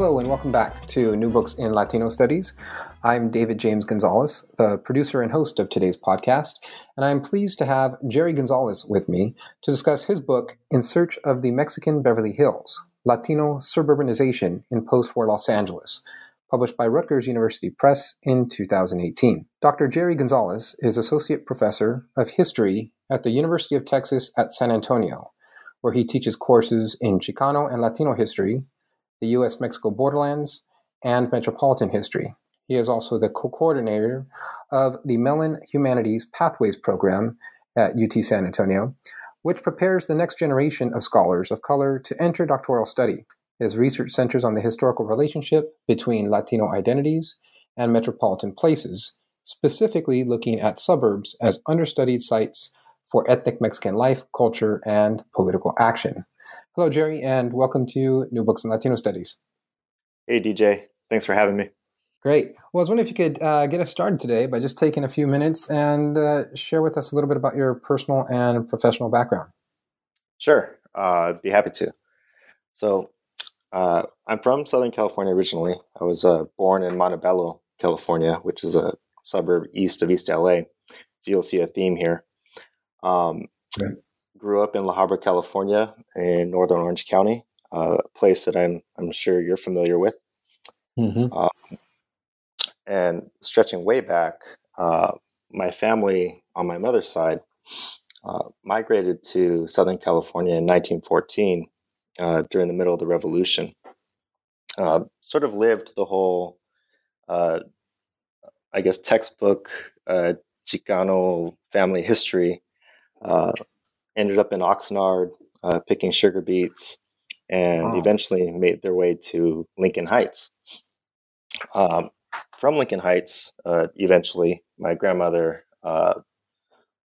Hello, and welcome back to New Books in Latino Studies. I'm David James Gonzalez, the producer and host of today's podcast, and I'm pleased to have Jerry Gonzalez with me to discuss his book, In Search of the Mexican Beverly Hills Latino Suburbanization in Post War Los Angeles, published by Rutgers University Press in 2018. Dr. Jerry Gonzalez is Associate Professor of History at the University of Texas at San Antonio, where he teaches courses in Chicano and Latino history the U.S. Mexico borderlands, and metropolitan history. He is also the co coordinator of the Mellon Humanities Pathways program at UT San Antonio, which prepares the next generation of scholars of color to enter doctoral study. His research centers on the historical relationship between Latino identities and metropolitan places, specifically looking at suburbs as understudied sites for ethnic Mexican life, culture, and political action. Hello, Jerry, and welcome to New Books in Latino Studies. Hey, DJ. Thanks for having me. Great. Well, I was wondering if you could uh, get us started today by just taking a few minutes and uh, share with us a little bit about your personal and professional background. Sure. Uh, I'd be happy to. So, uh, I'm from Southern California originally. I was uh, born in Montebello, California, which is a suburb east of East LA. So you'll see a theme here. Um, right grew up in La Habra, California, in northern Orange County, uh, a place that I'm I'm sure you're familiar with. Mm-hmm. Um, and stretching way back, uh, my family on my mother's side uh, migrated to Southern California in 1914 uh, during the middle of the Revolution. Uh, sort of lived the whole, uh, I guess, textbook Chicano family history ended up in Oxnard uh, picking sugar beets and wow. eventually made their way to Lincoln Heights. Um, from Lincoln Heights, uh, eventually, my grandmother uh,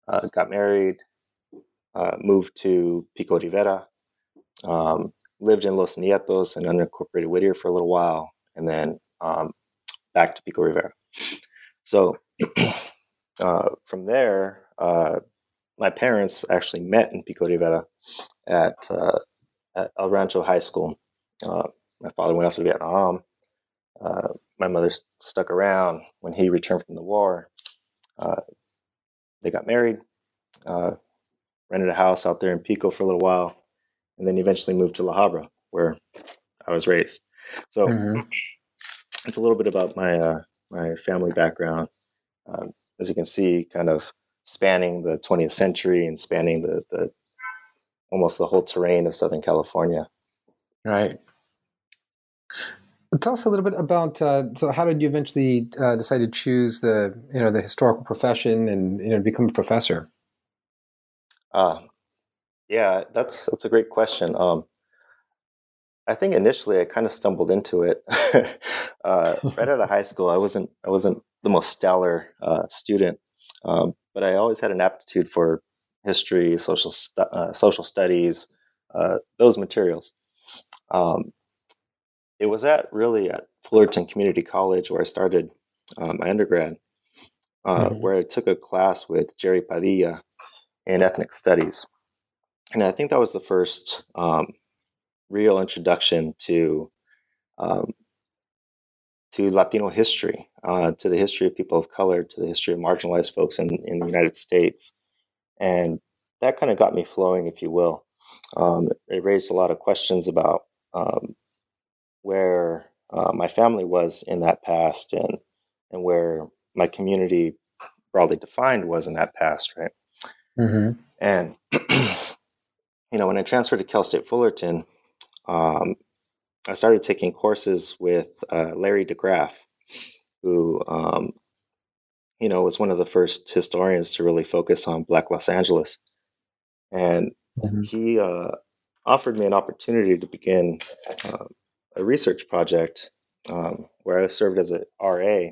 uh got married, uh, moved to Pico Rivera, um, lived in Los Nietos and unincorporated Whittier for a little while, and then um, back to Pico Rivera. So uh, from there, my parents actually met in Pico Rivera at, uh, at El Rancho High School. Uh, my father went off to Vietnam. Uh, my mother stuck around when he returned from the war. Uh, they got married, uh, rented a house out there in Pico for a little while, and then eventually moved to La Habra, where I was raised. So mm-hmm. it's a little bit about my uh, my family background. Um, as you can see, kind of spanning the 20th century and spanning the, the almost the whole terrain of Southern California. Right. Tell us a little bit about uh, so how did you eventually uh, decide to choose the you know the historical profession and you know become a professor? Uh, yeah, that's that's a great question. Um, I think initially I kind of stumbled into it. uh, right out of high school, I wasn't I wasn't the most stellar uh, student, um, but I always had an aptitude for history, social stu- uh, social studies, uh, those materials. Um, it was at really at Fullerton Community College where I started uh, my undergrad, uh, mm-hmm. where I took a class with Jerry Padilla in ethnic studies, and I think that was the first um, real introduction to um, to Latino history, uh, to the history of people of color, to the history of marginalized folks in, in the United States. And that kind of got me flowing, if you will. Um, it raised a lot of questions about um, where uh, my family was in that past and, and where my community, broadly defined, was in that past, right? Mm-hmm. And, you know, when I transferred to Cal State Fullerton, um, I started taking courses with uh, Larry de Graaf, who, um, you know, was one of the first historians to really focus on Black Los Angeles. And mm-hmm. he uh, offered me an opportunity to begin uh, a research project um, where I served as a RA,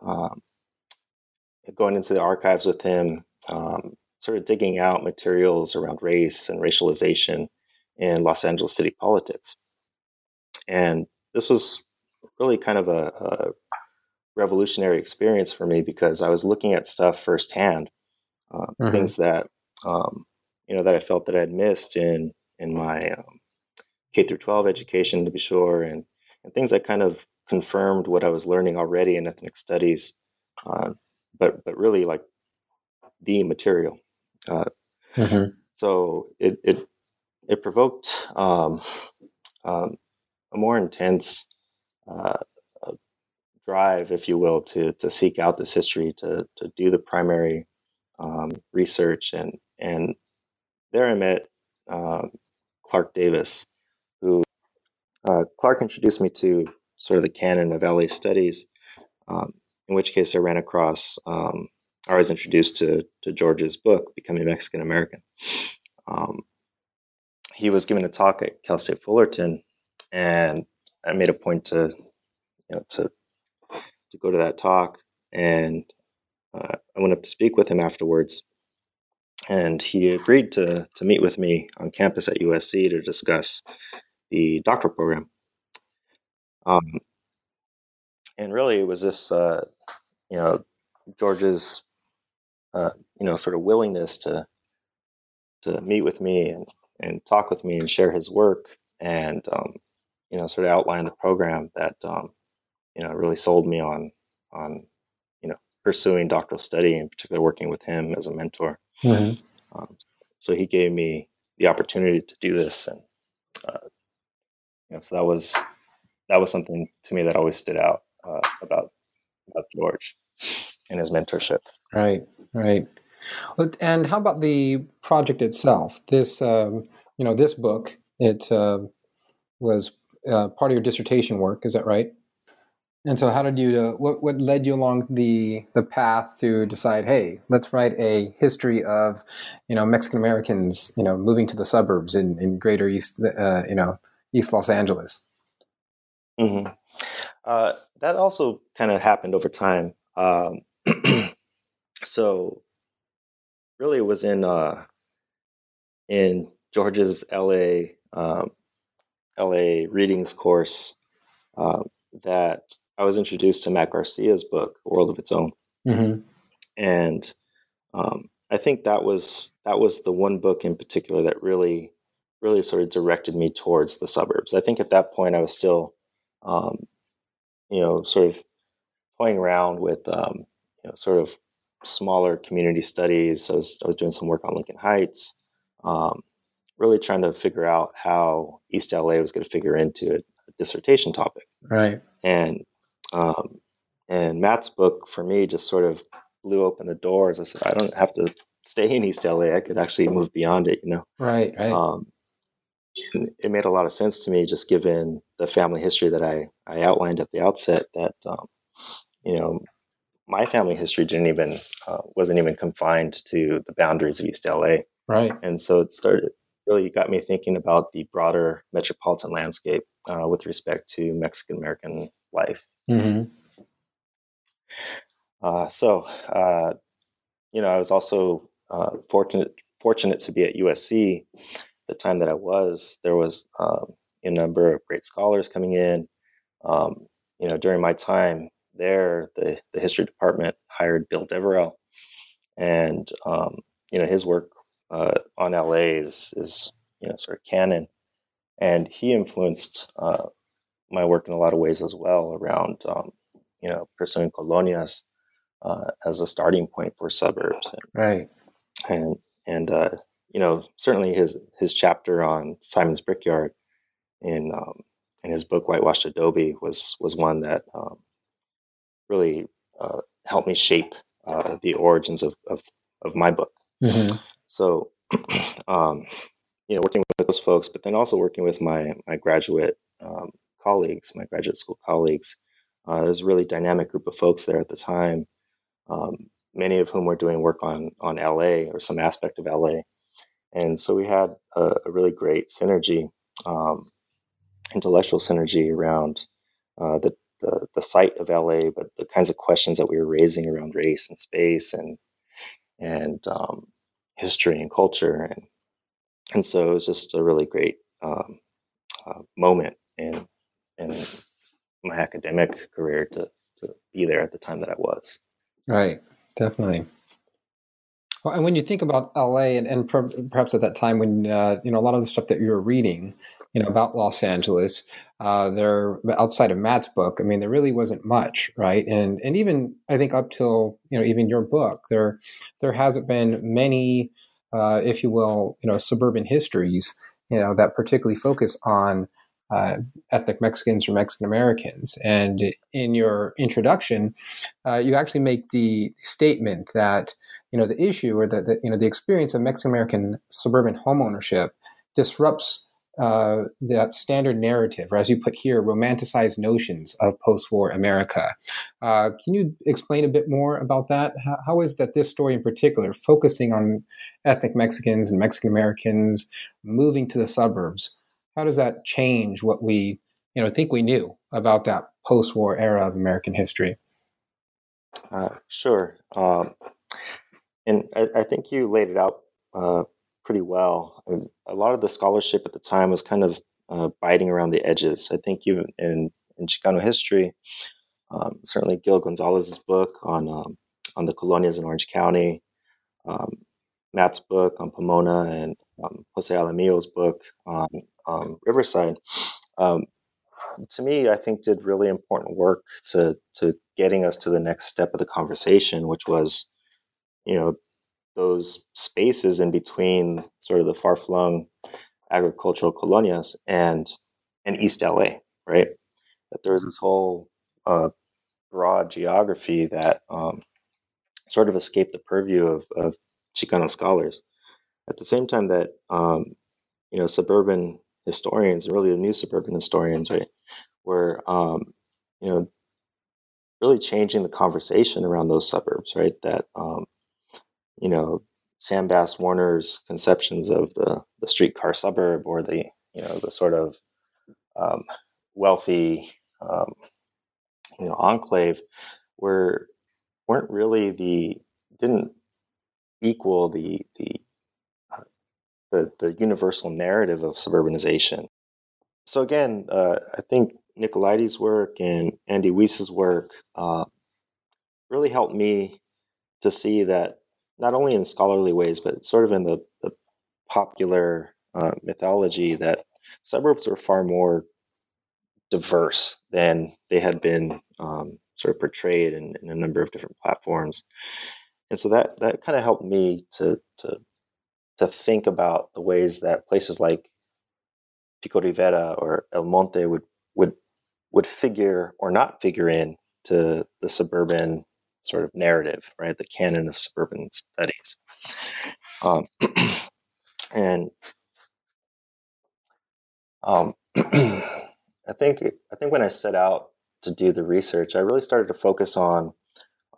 um, going into the archives with him, um, sort of digging out materials around race and racialization in Los Angeles city politics. And this was really kind of a, a revolutionary experience for me because I was looking at stuff firsthand, uh, mm-hmm. things that um, you know that I felt that I'd missed in in my um, K through 12 education, to be sure, and and things that kind of confirmed what I was learning already in ethnic studies, uh, but but really like the material. Uh, mm-hmm. So it it it provoked um, um, a more intense uh, drive, if you will, to to seek out this history, to to do the primary um, research, and and there I met uh, Clark Davis, who uh, Clark introduced me to sort of the canon of LA studies. Um, in which case, I ran across, um, I was introduced to to George's book, Becoming Mexican American. Um, he was given a talk at Cal State Fullerton, and I made a point to, you know, to to go to that talk, and uh, I went up to speak with him afterwards, and he agreed to to meet with me on campus at USC to discuss the doctoral program. Um, and really, it was this, uh, you know, George's, uh, you know, sort of willingness to to meet with me and and talk with me and share his work and um, you know sort of outline the program that um, you know really sold me on on you know pursuing doctoral study and particularly working with him as a mentor. Mm-hmm. um, so he gave me the opportunity to do this and uh, you know so that was that was something to me that always stood out uh, about about george and his mentorship. Right right. And how about the project itself? This um, you know this book it uh, was uh, part of your dissertation work is that right and so, how did you? Uh, what what led you along the the path to decide? Hey, let's write a history of, you know, Mexican Americans, you know, moving to the suburbs in in Greater East, uh, you know, East Los Angeles. Mm-hmm. Uh, that also kind of happened over time. Um, so, really, it was in uh, in George's LA um, LA readings course um, that I was introduced to Matt Garcia's book, World of Its Own, mm-hmm. and um, I think that was that was the one book in particular that really, really sort of directed me towards the suburbs. I think at that point I was still, um, you know, sort of toying around with, um, you know, sort of smaller community studies. I was I was doing some work on Lincoln Heights, um, really trying to figure out how East LA was going to figure into a, a dissertation topic. Right. And um, and Matt's book for me just sort of blew open the doors. I said, I don't have to stay in East LA. I could actually move beyond it, you know? Right, right. Um, it made a lot of sense to me just given the family history that I, I outlined at the outset that, um, you know, my family history didn't even, uh, wasn't even confined to the boundaries of East LA. Right. And so it started, really got me thinking about the broader metropolitan landscape uh, with respect to Mexican American life. Mm-hmm. Uh, so, uh, you know, I was also uh, fortunate fortunate to be at USC. The time that I was, there was um, a number of great scholars coming in. Um, you know, during my time there, the the history department hired Bill Deverell, and um, you know his work uh, on LA is is you know sort of canon, and he influenced uh, my work in a lot of ways as well around um, you know pursuing colonias uh, as a starting point for suburbs and, right and and uh, you know certainly his his chapter on Simon's Brickyard in um, in his book Whitewashed Adobe was was one that um, really uh, helped me shape uh, the origins of, of, of my book. Mm-hmm. So, um, you know, working with those folks, but then also working with my my graduate um, colleagues, my graduate school colleagues. Uh, there's a really dynamic group of folks there at the time, um, many of whom were doing work on on LA or some aspect of LA, and so we had a, a really great synergy, um, intellectual synergy around uh, the, the the site of LA, but the kinds of questions that we were raising around race and space and and um, history and culture, and and so it was just a really great um, uh, moment in in my academic career to to be there at the time that I was. Right, definitely. Well, and when you think about LA, and, and perhaps at that time when uh, you know a lot of the stuff that you were reading, you know about Los Angeles, uh, there outside of Matt's book, I mean, there really wasn't much, right? And and even I think up till you know even your book, there there hasn't been many, uh, if you will, you know, suburban histories, you know, that particularly focus on uh, ethnic Mexicans or Mexican Americans. And in your introduction, uh, you actually make the statement that you know the issue or the, the you know the experience of Mexican American suburban homeownership disrupts uh, that standard narrative, or as you put here, romanticized notions of post-war America. Uh, can you explain a bit more about that? How, how is that this story in particular, focusing on ethnic Mexicans and Mexican Americans moving to the suburbs, how does that change what we you know think we knew about that post-war era of American history? Uh, sure, um, and I, I, think you laid it out uh, pretty well. I mean, a lot of the scholarship at the time was kind of uh, biting around the edges. I think even in, in Chicano history, um, certainly Gil Gonzalez's book on um, on the colonias in Orange County, um, Matt's book on Pomona, and um, Jose Alamillo's book on um, Riverside. Um, to me, I think did really important work to to getting us to the next step of the conversation, which was, you know, those spaces in between sort of the far flung agricultural colonias and and East LA, right? That there was this whole uh, broad geography that um, sort of escaped the purview of, of Chicano scholars. At the same time that um, you know suburban historians, really the new suburban historians, right, were um, you know really changing the conversation around those suburbs, right? That um, you know, Sam Bass Warner's conceptions of the, the streetcar suburb or the, you know, the sort of um, wealthy, um, you know, enclave were, weren't really the, didn't equal the, the, the, the universal narrative of suburbanization. So again, uh, I think Nicolaides' work and Andy Weiss's work uh, really helped me to see that not only in scholarly ways, but sort of in the, the popular uh, mythology that suburbs were far more diverse than they had been um, sort of portrayed in, in, a number of different platforms. And so that that kind of helped me to to to think about the ways that places like Pico Rivera or El Monte would would would figure or not figure in to the suburban sort of narrative, right? The canon of suburban studies. Um, and um, I think I think when I set out to do the research, I really started to focus on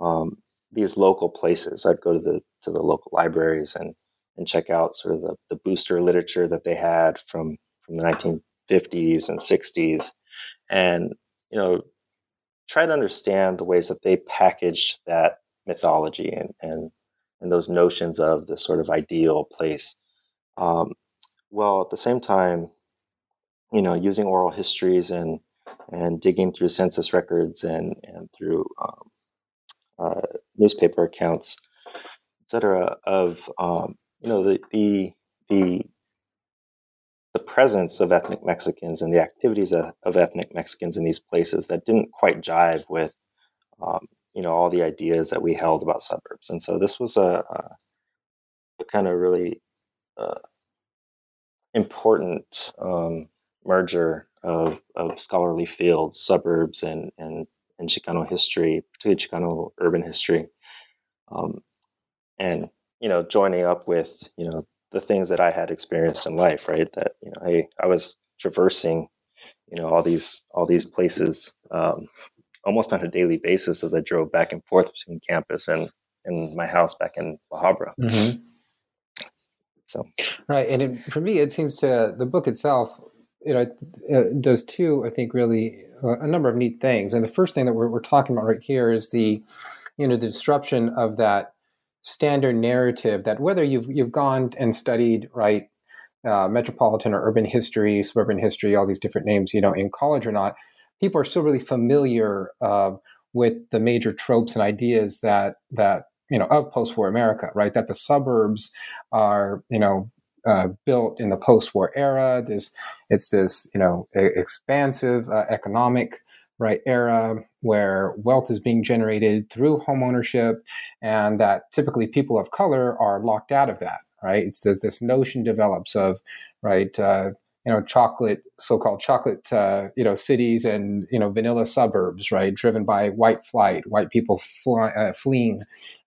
um, these local places. I'd go to the to the local libraries and and check out sort of the, the booster literature that they had from from the 1950s and 60s, and you know try to understand the ways that they packaged that mythology and and, and those notions of the sort of ideal place. Um, while at the same time, you know, using oral histories and and digging through census records and and through um, uh, newspaper accounts, etc. Of um, you know the the the the presence of ethnic Mexicans and the activities of, ethnic Mexicans in these places that didn't quite jive with, um, you know, all the ideas that we held about suburbs. And so this was a, a, a kind of really uh, important um, merger of, of scholarly fields, suburbs, and and and Chicano history, particularly Chicano urban history, um, and you know, joining up with you know the things that I had experienced in life, right? That you know, I I was traversing, you know, all these all these places um, almost on a daily basis as I drove back and forth between campus and and my house back in La Habra. Mm-hmm. So right, and it, for me, it seems to the book itself, you know, it does two, I think, really uh, a number of neat things. And the first thing that we're, we're talking about right here is the, you know, the disruption of that standard narrative that whether you've you've gone and studied right uh, metropolitan or urban history, suburban history, all these different names, you know, in college or not, people are still really familiar uh, with the major tropes and ideas that that you know of post-war America, right? That the suburbs are you know uh, built in the post-war era. This it's this you know expansive uh, economic right era where wealth is being generated through home ownership, and that typically people of color are locked out of that. Right? It's this, this notion develops of right. Uh, you know, chocolate, so-called chocolate, uh, you know, cities and you know, vanilla suburbs, right? Driven by white flight, white people uh, fleeing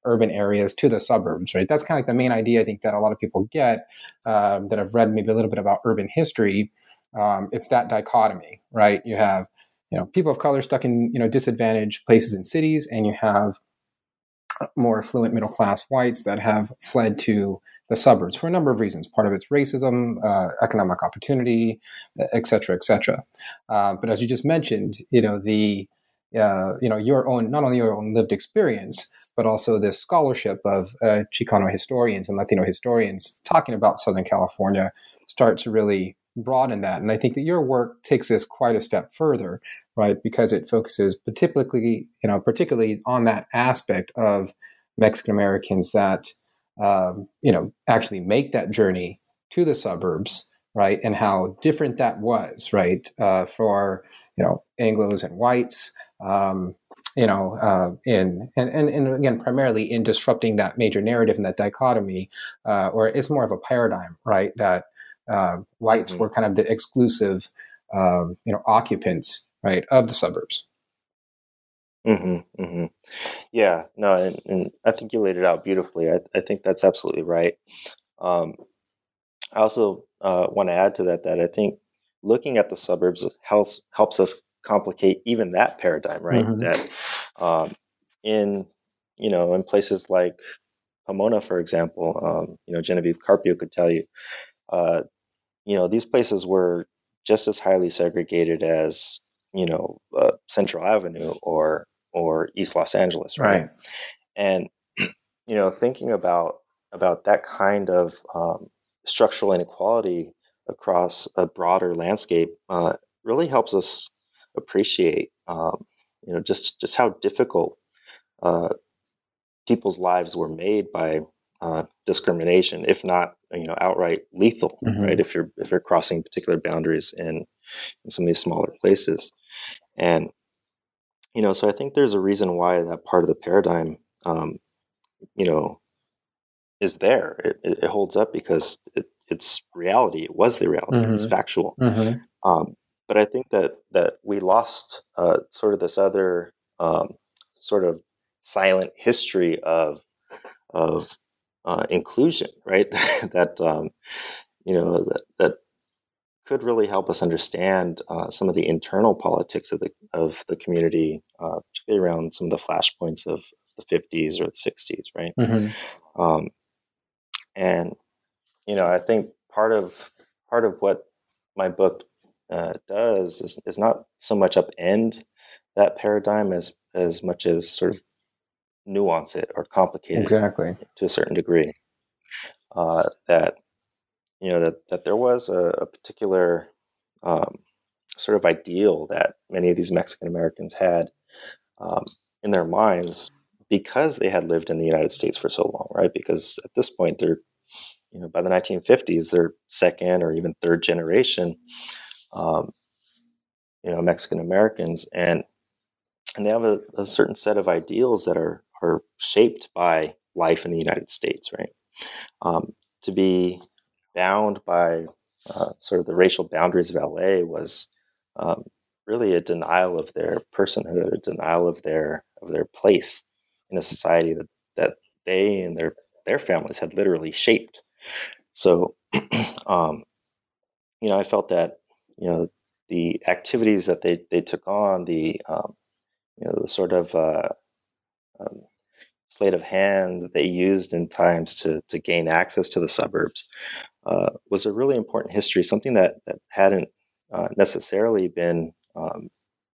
urban areas to the suburbs, right? That's kind of like the main idea I think that a lot of people get um, that have read maybe a little bit about urban history. Um, it's that dichotomy, right? You have you know people of color stuck in you know disadvantaged places in cities, and you have more affluent middle class whites that have fled to the suburbs for a number of reasons. Part of it's racism, uh, economic opportunity, et cetera, et cetera. Uh, but as you just mentioned, you know the uh, you know your own not only your own lived experience, but also this scholarship of uh, Chicano historians and Latino historians talking about Southern California start to really broaden that. And I think that your work takes this quite a step further, right? Because it focuses particularly, you know, particularly on that aspect of Mexican Americans that, um, you know, actually make that journey to the suburbs, right? And how different that was, right, uh, for you know Anglo's and whites. Um, you know, uh, in and, and, and again, primarily in disrupting that major narrative and that dichotomy, uh, or it's more of a paradigm, right? That uh, whites mm-hmm. were kind of the exclusive, um, you know, occupants, right, of the suburbs. Mm-hmm, mm-hmm. Yeah, no, and, and, I think you laid it out beautifully. I, I think that's absolutely right. Um, I also uh, want to add to that that I think looking at the suburbs helps helps us complicate even that paradigm, right? Mm-hmm. That um, in you know in places like Pomona, for example, um, you know Genevieve Carpio could tell you, uh, you know, these places were just as highly segregated as you know uh, Central Avenue or or East Los Angeles, right? right. And you know, thinking about about that kind of um, structural inequality across a broader landscape uh, really helps us appreciate, um, you know, just just how difficult uh, people's lives were made by uh, discrimination, if not you know outright lethal, mm-hmm. right? If you're if you're crossing particular boundaries in in some of these smaller places, and you know, so I think there's a reason why that part of the paradigm, um, you know, is there. It, it, it holds up because it, it's reality. It was the reality. Mm-hmm. It's factual. Mm-hmm. Um, but I think that that we lost uh, sort of this other um, sort of silent history of of uh, inclusion, right? that um, you know that, that could really help us understand uh, some of the internal politics of the of the community, uh, particularly around some of the flashpoints of the 50s or the 60s, right? Mm-hmm. Um, and you know, I think part of part of what my book uh, does is, is not so much upend that paradigm as as much as sort of nuance it or complicate exactly. it to a certain degree. Uh, that you know that that there was a, a particular um, sort of ideal that many of these Mexican Americans had um, in their minds because they had lived in the United States for so long, right? Because at this point, they're you know by the 1950s, they're second or even third generation, um, you know, Mexican Americans, and and they have a, a certain set of ideals that are are shaped by life in the United States, right? Um, to be bound by uh, sort of the racial boundaries of LA was um, really a denial of their personhood, a denial of their of their place in a society that that they and their their families had literally shaped. So, um, you know, I felt that you know the activities that they they took on, the um, you know the sort of uh, um, sleight of hand that they used in times to to gain access to the suburbs uh, was a really important history, something that that hadn't uh, necessarily been um,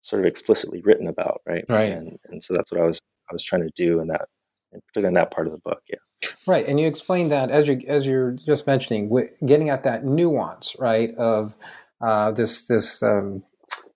sort of explicitly written about, right? Right. And and so that's what I was I was trying to do in that, particularly in that part of the book. Yeah. Right, and you explained that as you as you're just mentioning, getting at that nuance, right, of uh, this this um,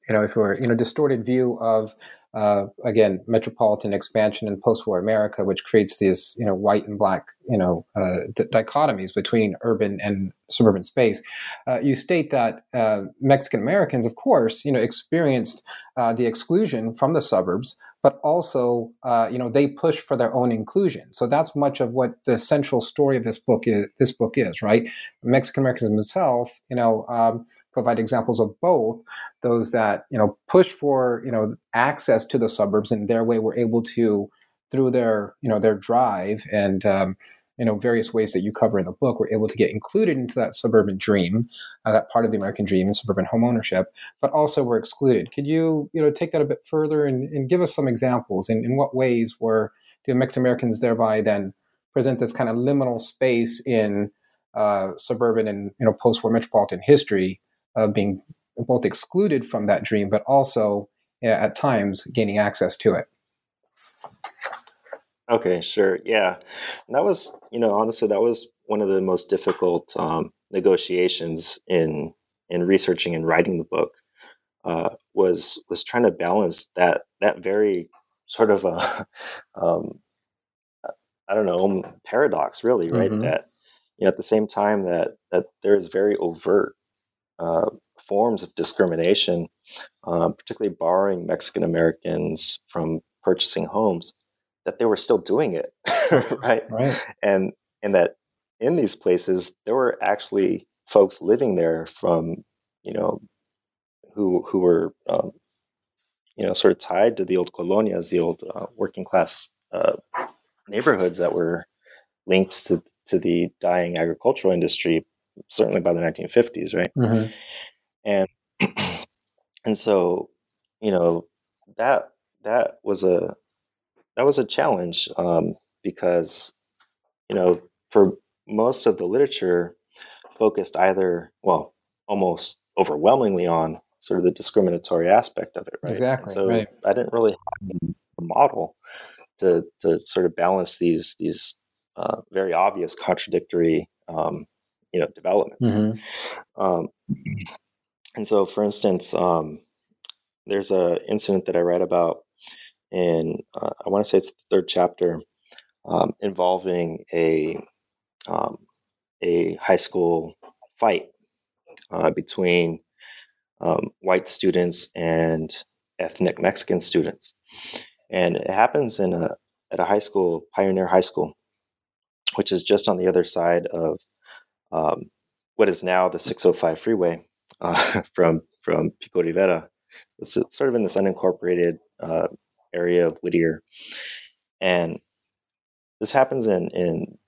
you know if we're you know distorted view of uh, again metropolitan expansion in post-war America, which creates these you know white and black you know uh, d- dichotomies between urban and suburban space. Uh, you state that uh, Mexican Americans, of course, you know experienced uh, the exclusion from the suburbs, but also uh, you know they push for their own inclusion. So that's much of what the central story of this book is. This book is right. Mexican Americans themselves, you know. Um, provide examples of both those that you know push for you know access to the suburbs and their way were able to through their you know their drive and um, you know various ways that you cover in the book were able to get included into that suburban dream uh, that part of the american dream and suburban homeownership but also were excluded. Could you you know take that a bit further and, and give us some examples and in what ways were do mexican americans thereby then present this kind of liminal space in uh, suburban and you know post-war metropolitan history of being both excluded from that dream, but also at times gaining access to it. Okay, sure. Yeah. And that was, you know, honestly, that was one of the most difficult um, negotiations in in researching and writing the book. Uh, was was trying to balance that that very sort of a um, I don't know paradox, really, right? Mm-hmm. That you know, at the same time that that there is very overt uh, forms of discrimination, uh, particularly barring Mexican Americans from purchasing homes, that they were still doing it, right? right? And and that in these places there were actually folks living there from you know who who were um, you know sort of tied to the old colonias, the old uh, working class uh, neighborhoods that were linked to to the dying agricultural industry certainly by the 1950s, right? Mm-hmm. And and so, you know, that that was a that was a challenge um, because, you know, for most of the literature focused either well, almost overwhelmingly on sort of the discriminatory aspect of it, right? Exactly. And so right. I didn't really have a model to to sort of balance these these uh, very obvious contradictory um, you know developments. Mm-hmm. Um, and so, for instance, um, there's a incident that I read about in uh, I want to say it's the third chapter um, involving a um, a high school fight uh, between um, white students and ethnic Mexican students, and it happens in a at a high school, Pioneer High School, which is just on the other side of um, what is now the 605 freeway uh, from from Pico Rivera. It's sort of in this unincorporated uh, area of Whittier, and this happens in in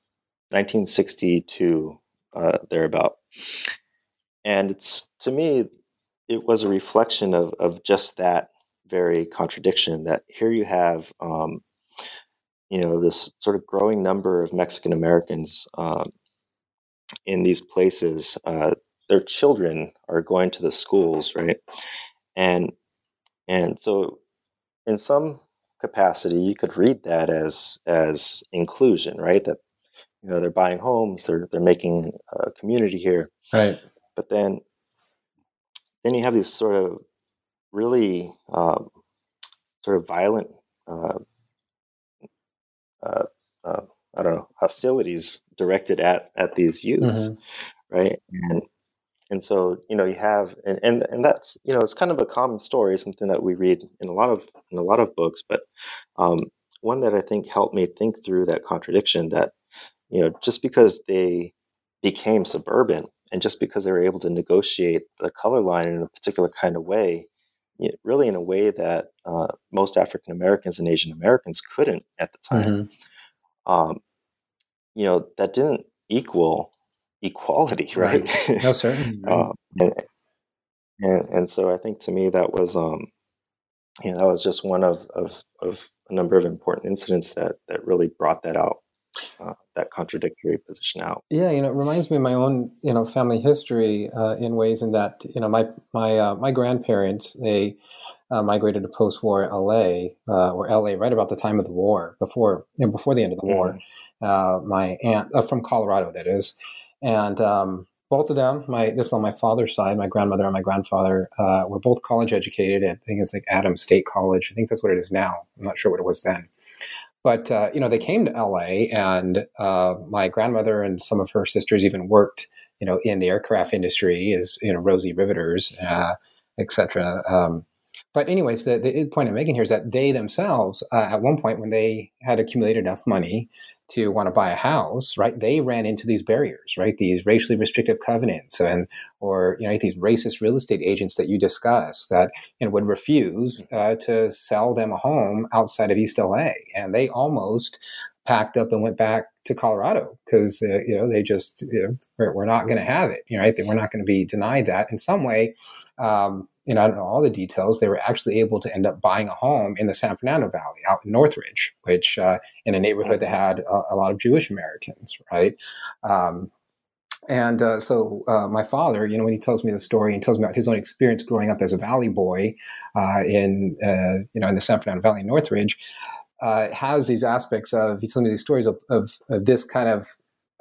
1962 uh, thereabout, and it's to me it was a reflection of of just that very contradiction that here you have um, you know this sort of growing number of Mexican Americans um, in these places, uh, their children are going to the schools, right? And and so, in some capacity, you could read that as as inclusion, right? That you know they're buying homes, they're they're making a community here, right? But then then you have these sort of really um, sort of violent uh, uh, uh, I don't know hostilities directed at at these youths, mm-hmm. right? And and so you know you have and, and and that's you know it's kind of a common story, something that we read in a lot of in a lot of books, but um, one that I think helped me think through that contradiction that you know just because they became suburban and just because they were able to negotiate the color line in a particular kind of way really in a way that uh, most African Americans and Asian Americans couldn't at the time. Mm-hmm um, you know, that didn't equal equality, right? right. No, certainly. um, and, and, and so I think to me that was um, you know, that was just one of, of, of a number of important incidents that, that really brought that out. Uh, that contradictory position out. Yeah, you know, it reminds me of my own, you know, family history uh, in ways in that, you know, my my uh, my grandparents they uh, migrated to post-war LA uh, or LA right about the time of the war, before you know, before the end of the war. Mm-hmm. my aunt from Colorado, that is, and um, both of them, my this is on my father's side, my grandmother and my grandfather uh, were both college educated. at I think it's like Adams State College. I think that's what it is now. I'm not sure what it was then. But uh, you know, they came to LA, and uh, my grandmother and some of her sisters even worked, you know, in the aircraft industry as you know, Rosie Riveters, uh, etc. Um, but anyways, the, the point I'm making here is that they themselves, uh, at one point when they had accumulated enough money to want to buy a house, right? They ran into these barriers, right? These racially restrictive covenants and or you know these racist real estate agents that you discussed that you know would refuse uh, to sell them a home outside of East LA, and they almost packed up and went back to Colorado because uh, you know they just you know, we're, we're not going to have it, you know, right? We're not going to be denied that in some way. Um, you know, I don't know all the details. They were actually able to end up buying a home in the San Fernando Valley out in Northridge, which uh, in a neighborhood that had a, a, lot of Jewish Americans, right? Um, and uh, so uh, my father, you know, when he tells me the story and tells me about his own experience growing up as a Valley boy uh, in, uh, you know, in the San Fernando Valley, Northridge, uh, has these aspects of he tells me these stories of, of, of this kind of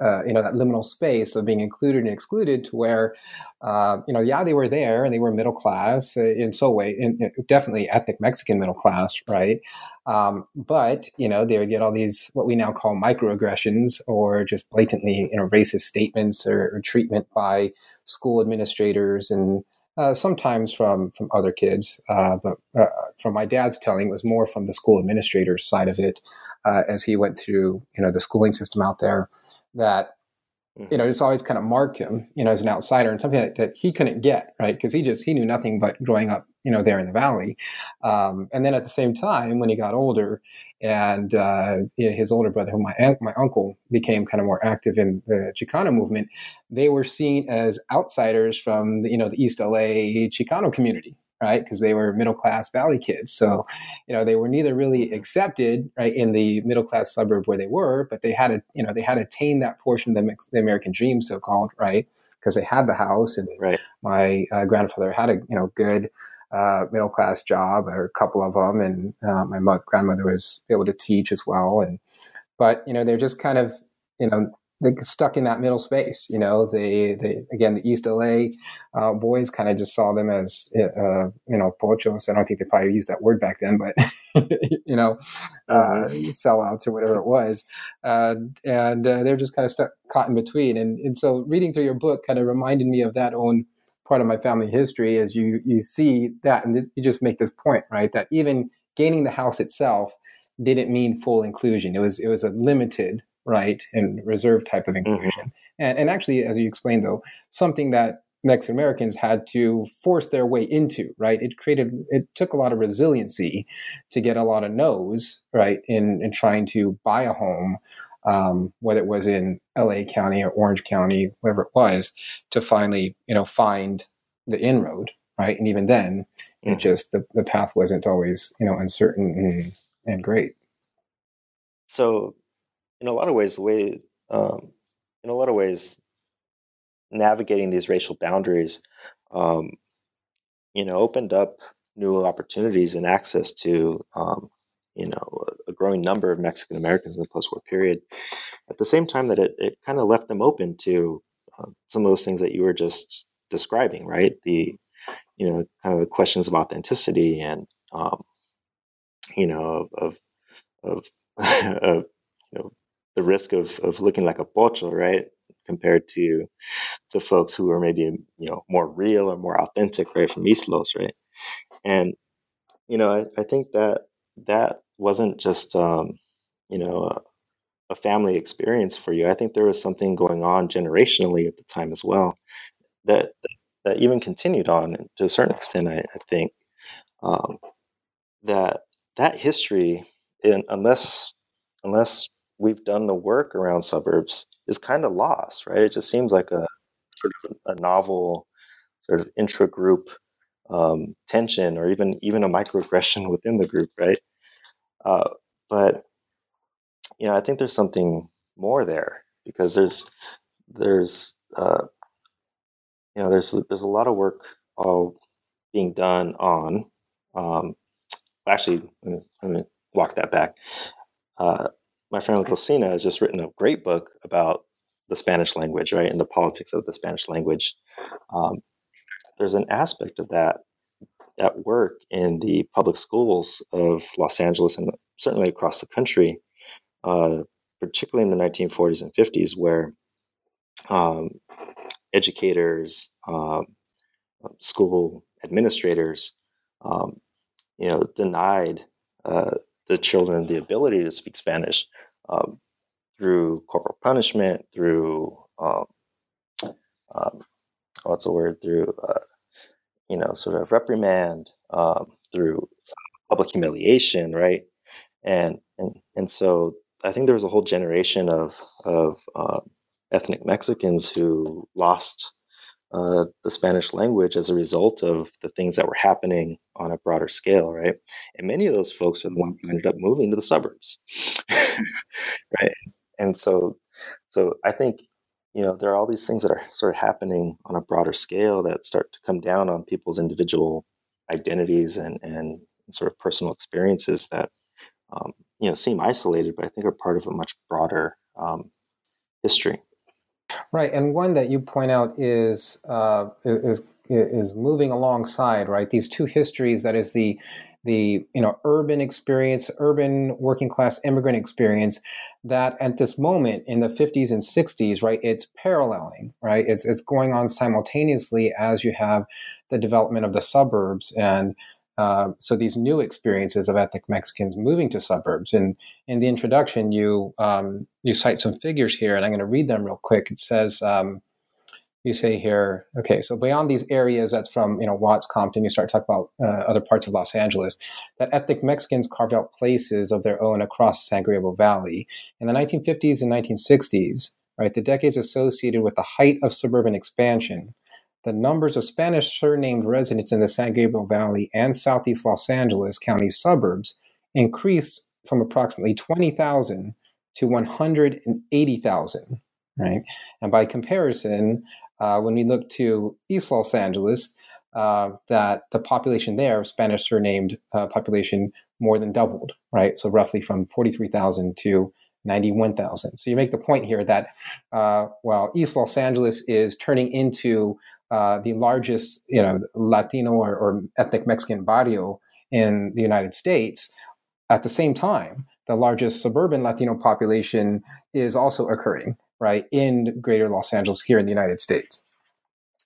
uh, you know that liminal space of being included and excluded to where uh, you know yeah they were there and they were middle class uh, in so way in, in definitely ethnic mexican middle class right? Um, but you know they would get all these what we now call microaggressions or just blatantly you know racist statements or, or treatment by school administrators and uh, sometimes from from other kids, uh, but uh, from my dad's telling, it was more from the school administrator side of it, uh, as he went through you know the schooling system out there that you know, mm-hmm. always kind of marked him, you know, as an outsider and something that, that he couldn't get, right? Because he just he knew nothing but growing up, you know, there in the valley. Um, and then at the same time, when he got older, and uh, his older brother, who my my uncle became kind of more active in the Chicano movement, they were seen as outsiders from the, you know the East LA Chicano community, right? Because they were middle class valley kids. So, you know, they were neither really accepted, right, in the middle class suburb where they were, but they had a, you know, they had attained that portion of the, the American dream, so called, right? Because they had the house, and right. my uh, grandfather had a, you know, good uh, middle class job, or a couple of them, and uh, my mother, grandmother was able to teach as well, and but you know, they're just kind of, you know, they stuck in that middle space. You know, they, they again, the East LA uh, boys kind of just saw them as, uh, you know, pochos. I don't think they probably used that word back then, but, you know, uh, sellouts or whatever it was. Uh, and uh, they're just kind of stuck caught in between. And, and so reading through your book kind of reminded me of that own part of my family history as you, you see that. And this, you just make this point, right? That even gaining the house itself didn't mean full inclusion. It was, it was a limited right and reserve type of mm-hmm. inclusion mm-hmm. and, and actually as you explained though something that mexican americans had to force their way into right it created it took a lot of resiliency to get a lot of no's right in, in trying to buy a home um, whether it was in la county or orange county wherever it was to finally you know find the inroad right and even then mm-hmm. it just the, the path wasn't always you know uncertain and, and great so in a lot of ways, the way um, in a lot of ways, navigating these racial boundaries, um, you know, opened up new opportunities and access to, um, you know, a, growing number of Mexican Americans in the post-war period. At the same time that it, it kind of left them open to uh, some of those things that you were just describing, right? The, you know, kind of the questions of authenticity and, um, you know, of, of, of you know, the risk of of looking like a pocho, right? Compared to to folks who are maybe you know more real or more authentic, right, from East Los, right? And you know, I, I think that that wasn't just um, you know a, a family experience for you. I think there was something going on generationally at the time as well that that even continued on to a certain extent. I, I think um, that that history, in, unless unless we've done the work around suburbs is kind of lost, right? It just seems like a sort of a novel, sort of intra-group um, tension or even even a microaggression within the group, right? Uh, but you know, I think there's something more there because there's there's uh, you know there's there's a lot of work all being done on um, actually let me, let me walk that back. Uh, my friend Rosina has just written a great book about the Spanish language, right, and the politics of the Spanish language. Um, there's an aspect of that at work in the public schools of Los Angeles and certainly across the country, uh, particularly in the 1940s and 50s, where um, educators, um, school administrators, um, you know, denied uh, the children the ability to speak Spanish um, through corporal punishment, through um, um, what's the word, through uh, you know, sort of reprimand, um, through public humiliation, right? And and and so I think there was a whole generation of of uh, ethnic Mexicans who lost uh, the Spanish language as a result of the things that were happening on a broader scale, right? And many of those folks are the ones who ended up moving to the suburbs, right? And so, so I think you know there are all these things that are sort of happening on a broader scale that start to come down on people's individual identities and and sort of personal experiences that um, you know seem isolated, but I think are part of a much broader um, history. Right, and one that you point out is uh, is is moving alongside right these two histories. That is the the you know urban experience, urban working class immigrant experience. That at this moment in the 50s and 60s, right, it's paralleling, right? It's it's going on simultaneously as you have the development of the suburbs and uh, so these new experiences of ethnic Mexicans moving to suburbs. And in the introduction, you um, you cite some figures here, and I'm going to read them real quick. It says um, you say here, okay, so beyond these areas, that's from you know Watts, Compton. You start talking about uh, other parts of Los Angeles. That ethnic Mexicans carved out places of their own across the San Gabriel Valley in the 1950s and 1960s. Right, the decades associated with the height of suburban expansion the numbers of Spanish surnamed residents in the San Gabriel Valley and southeast Los Angeles County suburbs increased from approximately 20,000 to 180,000, right? And by comparison, uh, when we look to East Los Angeles, uh, that the population there, Spanish surnamed uh, population, more than doubled, right? So roughly from 43,000 to 91,000. So you make the point here that uh, while East Los Angeles is turning into uh, the largest, you know, Latino or, or, ethnic Mexican barrio in the United States. At the same time, the largest suburban Latino population is also occurring, right, in Greater Los Angeles here in the United States.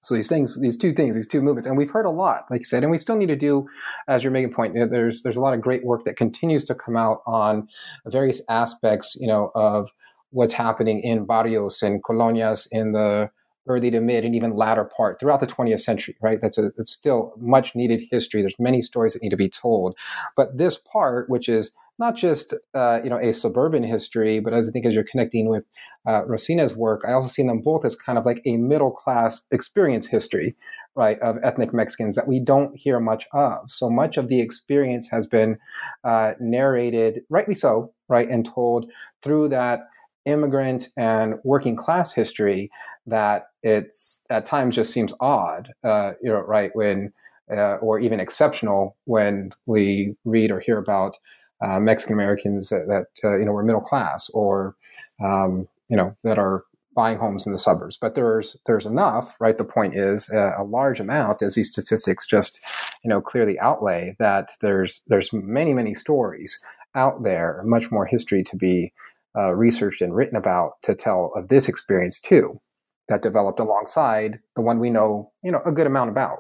So these things, these two things, these two movements, and we've heard a lot, like you said, and we still need to do, as you're making point. There's there's a lot of great work that continues to come out on various aspects, you know, of what's happening in barrios and colonias in the early to mid and even latter part throughout the 20th century right? That's a it's still much needed history. There's many stories that need to be told. But this part which is not just uh, you know a suburban history but as i think as you're connecting with uh, rosina's work i also see them both as kind of like a middle class experience history right of ethnic mexicans that we don't hear much of. So much of the experience has been uh, narrated rightly so right and told through that immigrant and working class history that it's at times just seems odd, uh, you know, right when uh, or even exceptional when we read or hear about uh, Mexican Americans that, that uh, you know were middle class or um, you know that are buying homes in the suburbs. But there's there's enough, right? The point is uh, a large amount, as these statistics just you know clearly outlay that there's there's many many stories out there, much more history to be uh, researched and written about to tell of this experience too that developed alongside the one we know you know a good amount about.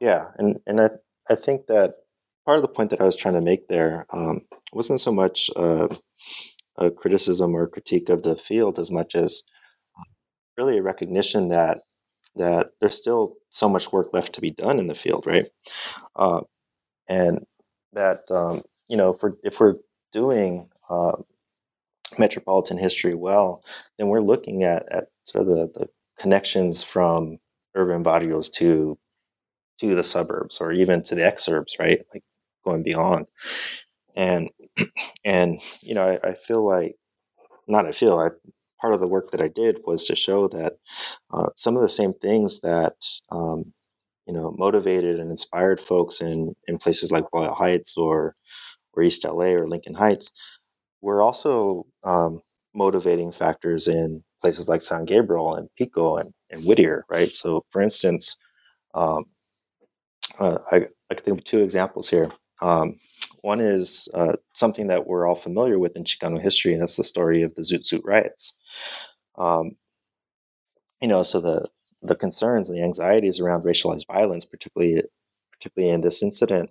Yeah and and i i think that part of the point that i was trying to make there um, wasn't so much uh, a criticism or critique of the field as much as really a recognition that that there's still so much work left to be done in the field right? Uh, and that um, you know if we're if we're doing uh, metropolitan history well, then we're looking at, at sort of the, the connections from urban barrios to to the suburbs or even to the exurbs, right? Like going beyond. And and you know, I, I feel like not I feel I part of the work that I did was to show that uh, some of the same things that um, you know motivated and inspired folks in in places like Boyle Heights or or East LA or Lincoln Heights were also um, motivating factors in places like San Gabriel and Pico and, and Whittier, right? So, for instance, um, uh, I, I can think of two examples here. Um, one is uh, something that we're all familiar with in Chicano history, and that's the story of the Zoot Suit riots. Um, you know, so the the concerns and the anxieties around racialized violence, particularly particularly in this incident,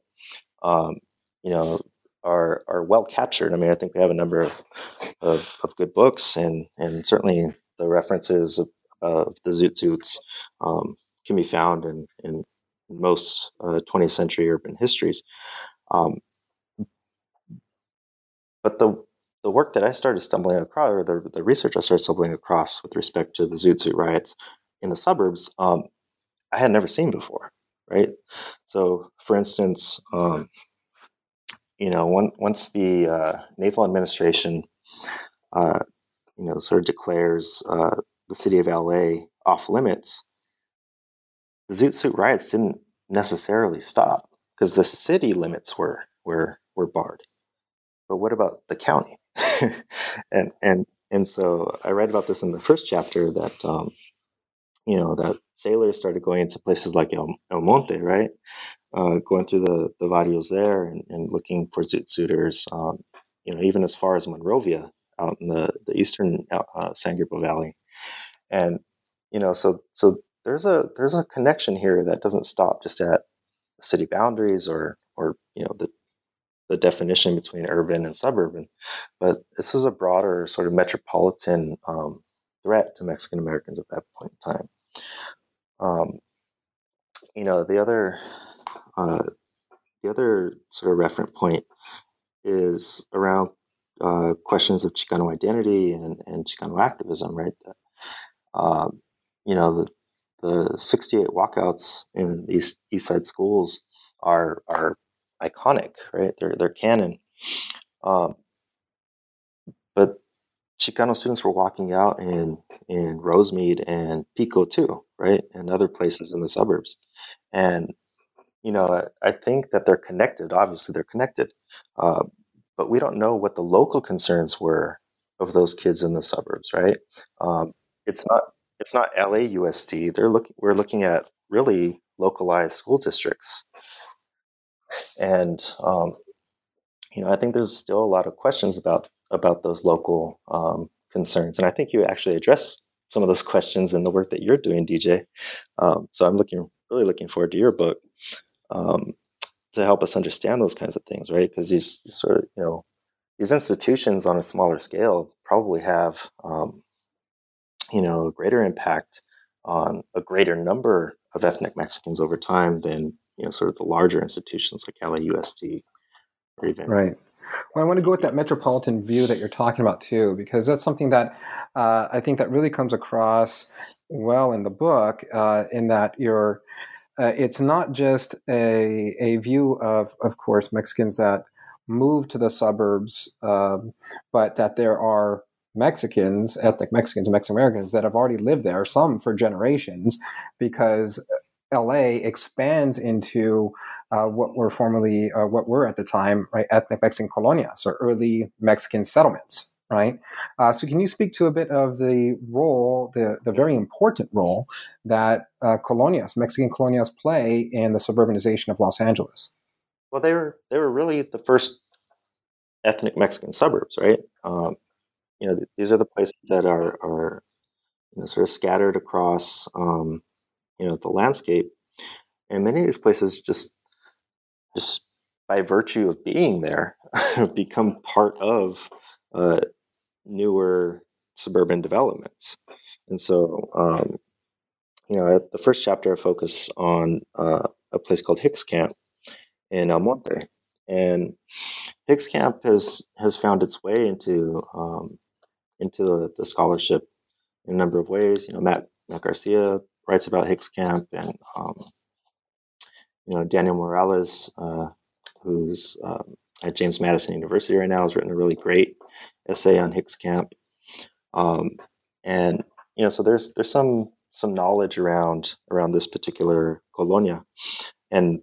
um, you know, are are well captured. I mean, I think we have a number of of, of good books, and and certainly the references of, of the Zoot Suits um, can be found in in most uh, 20th century urban histories. Um, but the the work that I started stumbling across, or the, the research I started stumbling across with respect to the Zoot Suit riots in the suburbs, um, I had never seen before, right? So, for instance, um, you know, one, once the uh, naval administration, uh, you know, sort of declares uh, the city of LA off limits, the Zoot Suit riots didn't necessarily stop because the city limits were were were barred. But what about the county? and and and so I read about this in the first chapter that um, you know that sailors started going into places like El, El Monte, right? Uh, going through the the barrios there and, and looking for zoot suitors, um, you know, even as far as Monrovia out in the the eastern uh, San Gabriel Valley, and you know, so so there's a there's a connection here that doesn't stop just at city boundaries or or you know the the definition between urban and suburban, but this is a broader sort of metropolitan um, threat to Mexican Americans at that point in time. Um, you know, the other uh, the other sort of reference point is around uh, questions of Chicano identity and, and Chicano activism, right? Um, you know, the, the 68 walkouts in these East Side schools are are iconic, right? They're they're canon. Um, but Chicano students were walking out in in Rosemead and Pico too, right, and other places in the suburbs, and you know I, think that they're connected. Obviously, they're connected, uh, but we don't know what the local concerns were of those kids in the suburbs, right? Um, it's not it's not LAUSD. They're looking. We're looking at really localized school districts and um, you know, I think there's still a lot of questions about about those local um, concerns, and I think you actually address some of those questions in the work that you're doing, DJ. Um, so I'm looking really looking forward to your book um, to help us understand those kinds of things, right? Because these sort of you know these institutions on a smaller scale probably have um, you know a greater impact on a greater number of ethnic Mexicans over time than you know sort of the larger institutions like LAUSD or even right. Well, I want to go with that metropolitan view that you're talking about too, because that's something that uh, I think that really comes across well in the book. Uh, in that you're, uh, it's not just a a view of, of course, Mexicans that move to the suburbs, um, but that there are Mexicans, ethnic Mexicans, Mexican Americans that have already lived there, some for generations, because LA expands into uh, what were formerly, uh, what were at the time, right, ethnic Mexican colonias or early Mexican settlements, right? Uh, so, can you speak to a bit of the role, the, the very important role that uh, colonias, Mexican colonias, play in the suburbanization of Los Angeles? Well, they were they were really the first ethnic Mexican suburbs, right? Um, you know, these are the places that are are you know, sort of scattered across. Um, you know the landscape and many of these places just just by virtue of being there become part of uh, newer suburban developments. And so um, you know the first chapter i focus on uh, a place called hicks camp in el monte and hicks camp has has found its way into um, into the, the scholarship in a number of ways. You know matt matt garcia writes about Hicks Camp, and um, you know, Daniel Morales, uh, who's um, at James Madison University right now, has written a really great essay on Hicks Camp. Um, and you know, so there's there's some some knowledge around around this particular colonia, and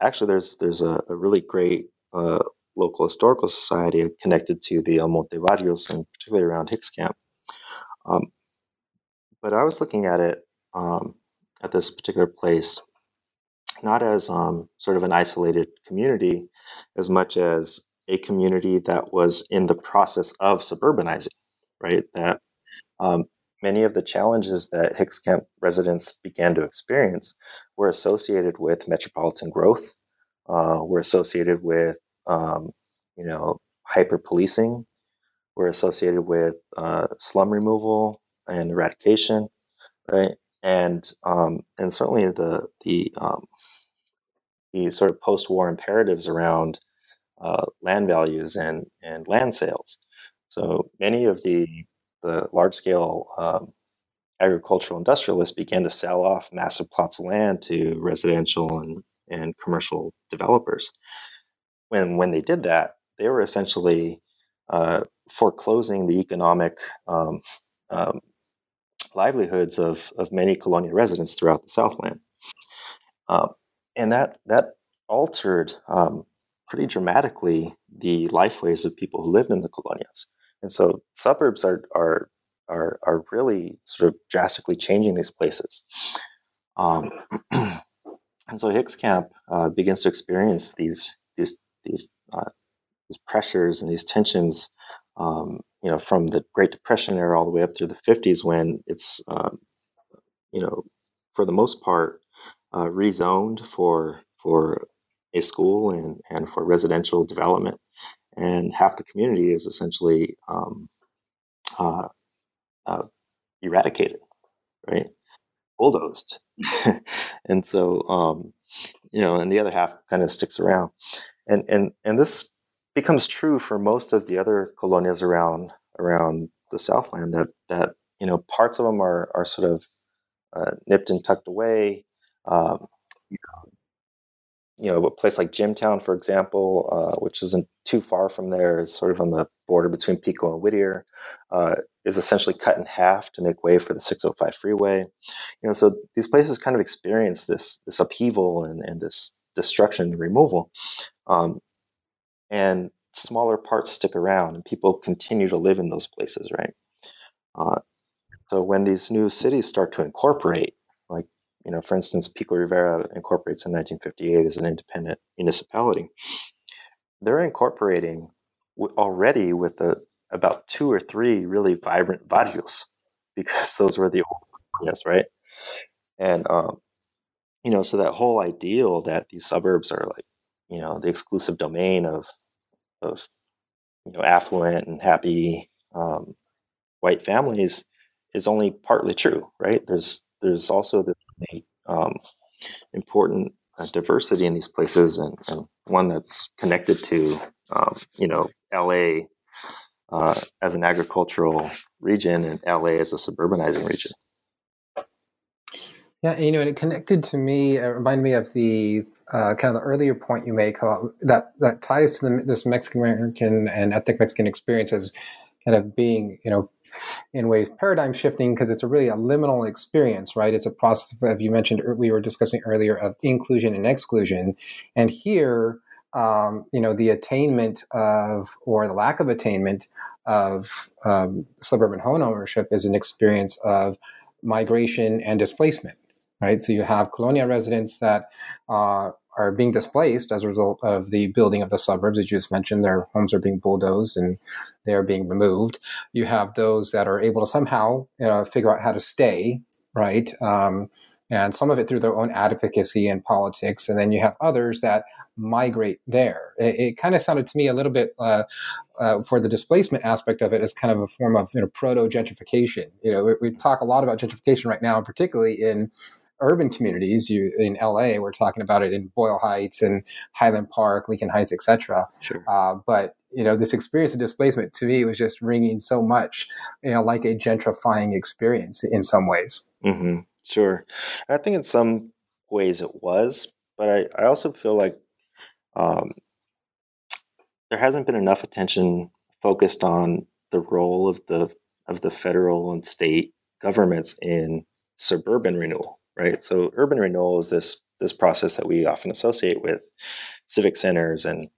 actually there's there's a, a really great uh, local historical society connected to the El Monte Barrios and particularly around Hicks Camp. Um, but I was looking at it um, at this particular place not as um, sort of an isolated community as much as a community that was in the process of suburbanizing, right? That um, many of the challenges that Hicks Camp residents began to experience were associated with metropolitan growth, uh, were associated with, um, you know, hyper policing, were associated with uh, slum removal and eradication, right? And um, and certainly the the um, the sort of post-war imperatives around uh, land values and and land sales. So many of the the large-scale um, agricultural industrialists began to sell off massive plots of land to residential and, and commercial developers. When when they did that, they were essentially uh, foreclosing the economic um, um, livelihoods of, of many colonial residents throughout the Southland. Um, and that that altered um, pretty dramatically the lifeways of people who lived in the colonias. And so suburbs are are are, are really sort of drastically changing these places. Um, and so Hicks Camp uh, begins to experience these these these uh, these pressures and these tensions, um, you know, from the Great Depression era all the way up through the 50s, when it's, um, you know, for the most part, uh, rezoned for for a school and and for residential development, and half the community is essentially um, uh, uh, eradicated, right? Bulldozed, and so um, you know, and the other half kind of sticks around, and and and this becomes true for most of the other colonias around around the Southland. That that you know, parts of them are are sort of uh, nipped and tucked away. Um, you know, a place like Jimtown, for example, uh, which isn't too far from there, is sort of on the border between Pico and Whittier, uh, is essentially cut in half to make way for the 605 freeway. You know, so these places kind of experience this this upheaval and, and this destruction and removal, um, and smaller parts stick around, and people continue to live in those places, right? Uh, so when these new cities start to incorporate, you know, for instance, Pico Rivera incorporates in 1958 as an independent municipality. They're incorporating already with a, about two or three really vibrant barrios because those were the old yes, right? And um, you know, so that whole ideal that these suburbs are like, you know, the exclusive domain of of you know affluent and happy um, white families is only partly true, right? There's there's also this um, important uh, diversity in these places, and, and, one that's connected to um, you know LA uh, as an agricultural region and LA as a suburbanizing region. Yeah, you know, and it connected to me. It reminded me of the uh, kind of the earlier point you make that that ties to the, this Mexican American and ethnic Mexican experience as kind of being, you know, in ways paradigm shifting because it's a really a liminal experience, right? It's a process, of, you mentioned, we were discussing earlier, of inclusion and exclusion. And here, um, you know, the attainment of, or the lack of attainment of um, suburban home ownership is an experience of migration and displacement, right? So you have colonial residents that uh, are being displaced as a result of the building of the suburbs, as you just mentioned. Their homes are being bulldozed and they are being removed. You have those that are able to somehow uh, figure out how to stay, right? Um, and some of it through their own advocacy and politics. And then you have others that migrate there. It, it kind of sounded to me a little bit uh, uh, for the displacement aspect of it as kind of a form of you know, proto gentrification. You know, we, we, talk a lot about gentrification right now, particularly in urban communities. You in LA, we're talking about it in Boyle Heights and Highland Park, Lincoln Heights, etc. Sure. Uh, but you know, this experience of displacement to me was just ringing so much, you know, like a gentrifying experience in some ways. Mm-hmm. Sure, I think in some ways it was, but I, I also feel like um, there hasn't been enough attention focused on the role of the of the federal and state governments in suburban renewal, right? So urban renewal is this this process that we often associate with civic centers and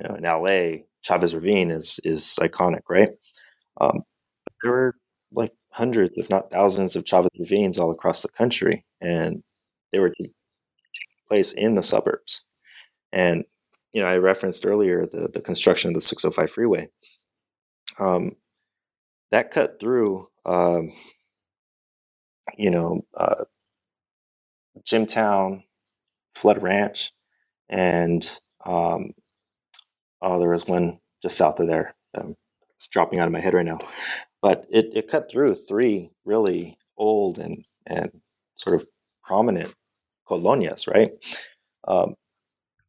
you know in LA, Chavez Ravine is is iconic, right? Um, there were like hundreds, if not thousands, of Chavez Ravines all across the country, and they were taking place in the suburbs. And you know, I referenced earlier the the construction of the 605 freeway. Um, that cut through, um, you know, uh, Jimtown, Flood Ranch, and um, oh, there was one just south of there. Um, it's dropping out of my head right now, but it, it cut through three really old and and sort of prominent colonias, right? Um,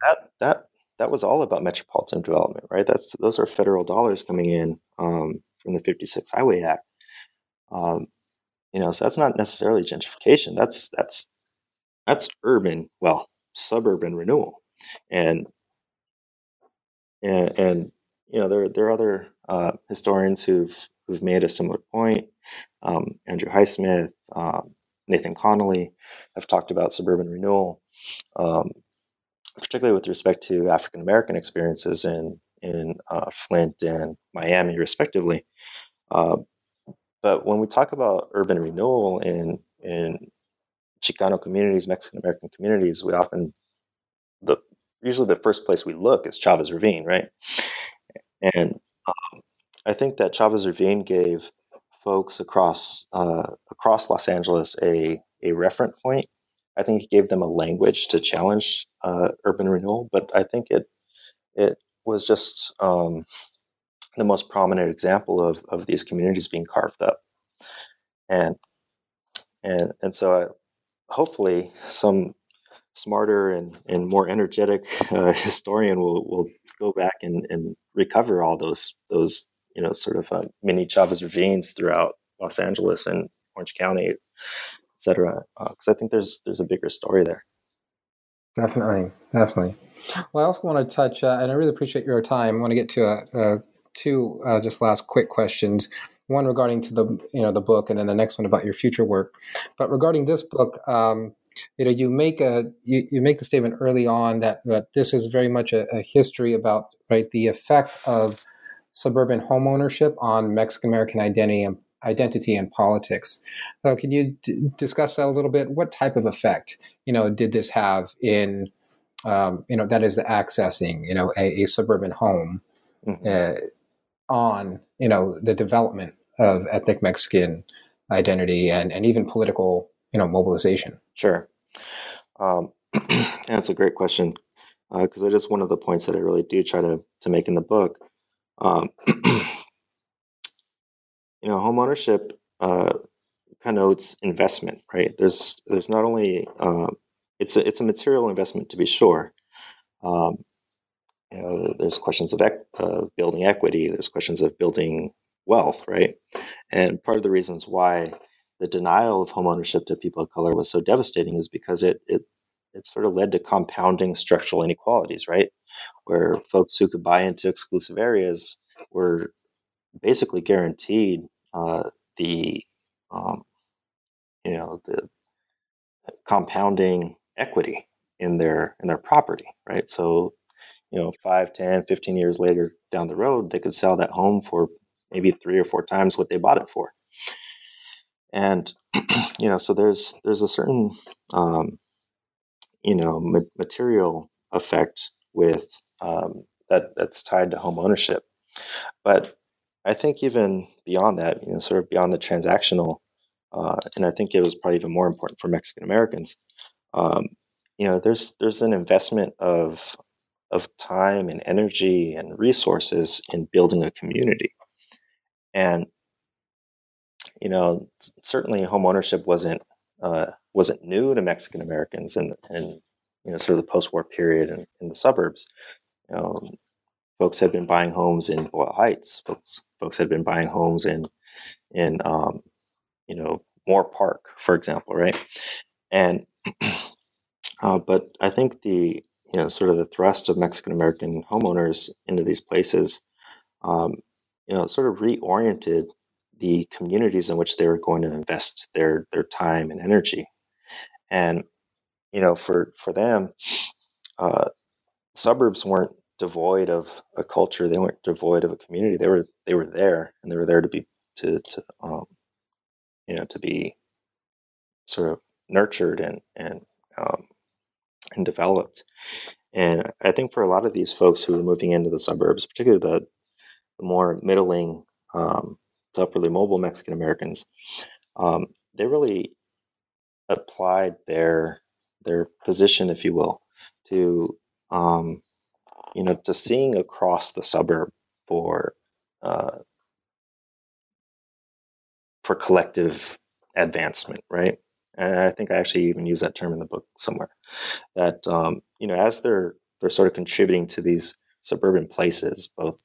that that that was all about metropolitan development, right? That's those are federal dollars coming in um, from the 56 Highway Act. Um, you know, so that's not necessarily gentrification. That's that's that's urban, well, suburban renewal, and and, and you know there there are other uh, historians who've who've made a similar point. Um, Andrew Highsmith, um, Nathan Connolly have talked about suburban renewal, um, particularly with respect to African American experiences in in uh, Flint and Miami, respectively. Uh, but when we talk about urban renewal in in Chicano communities, Mexican American communities, we often the usually the first place we look is Chavez Ravine, right? And um, I think that Chavez Ravine gave folks across uh, across Los Angeles a a referent point. I think it gave them a language to challenge uh, urban renewal, but I think it it was just um, the most prominent example of, of these communities being carved up. And and and so I, hopefully some smarter and, and more energetic uh, historian will, will go back and, and recover all those those you know sort of uh, mini Chavez ravines throughout Los Angeles and Orange County, et cetera. Because uh, I think there's there's a bigger story there. Definitely, definitely. Well, I also want to touch, uh, and I really appreciate your time. I want to get to uh, uh, two uh, just last quick questions. One regarding to the you know the book, and then the next one about your future work. But regarding this book, um, you know, you make a you, you make the statement early on that that this is very much a, a history about right the effect of suburban homeownership on Mexican American identity and identity and politics. So, can you d- discuss that a little bit? What type of effect you know did this have in um, you know, that is the accessing, you know, a, a suburban home mm-hmm. uh, on, you know, the development of ethnic Mexican identity and, and even political, you know, mobilization. Sure. Um, that's a great question because uh, it is one of the points that I really do try to, to make in the book. Um, you know, home ownership uh, connotes investment, right? There's there's not only uh, it's a it's a material investment to be sure. Um, you know, there's questions of, ec- of building equity. There's questions of building wealth, right? And part of the reasons why the denial of homeownership to people of color was so devastating is because it it it sort of led to compounding structural inequalities, right? Where folks who could buy into exclusive areas were basically guaranteed uh, the um, you know the compounding equity in their in their property, right? So, you know, 5, 10, 15 years later down the road, they could sell that home for maybe three or four times what they bought it for. And you know, so there's there's a certain um, you know ma- material effect with um, that that's tied to home ownership. But I think even beyond that, you know, sort of beyond the transactional, uh, and I think it was probably even more important for Mexican Americans um, you know there's there's an investment of of time and energy and resources in building a community and you know certainly home ownership wasn't uh, wasn't new to Mexican Americans and and you know sort of the post-war period in, in the suburbs. You know folks had been buying homes in Boyle Heights. Folks folks had been buying homes in in um, you know Moore Park for example right? And Uh, but I think the you know sort of the thrust of Mexican American homeowners into these places, um, you know, sort of reoriented the communities in which they were going to invest their their time and energy, and you know for for them, uh, suburbs weren't devoid of a culture. They weren't devoid of a community. They were they were there, and they were there to be to to um, you know to be sort of nurtured and and um, and developed. And I think for a lot of these folks who are moving into the suburbs, particularly the, the more middling um, to upperly mobile Mexican Americans, um, they really applied their their position, if you will, to um, you know to seeing across the suburb for uh, for collective advancement, right? And I think I actually even use that term in the book somewhere. That um, you know, as they're they're sort of contributing to these suburban places, both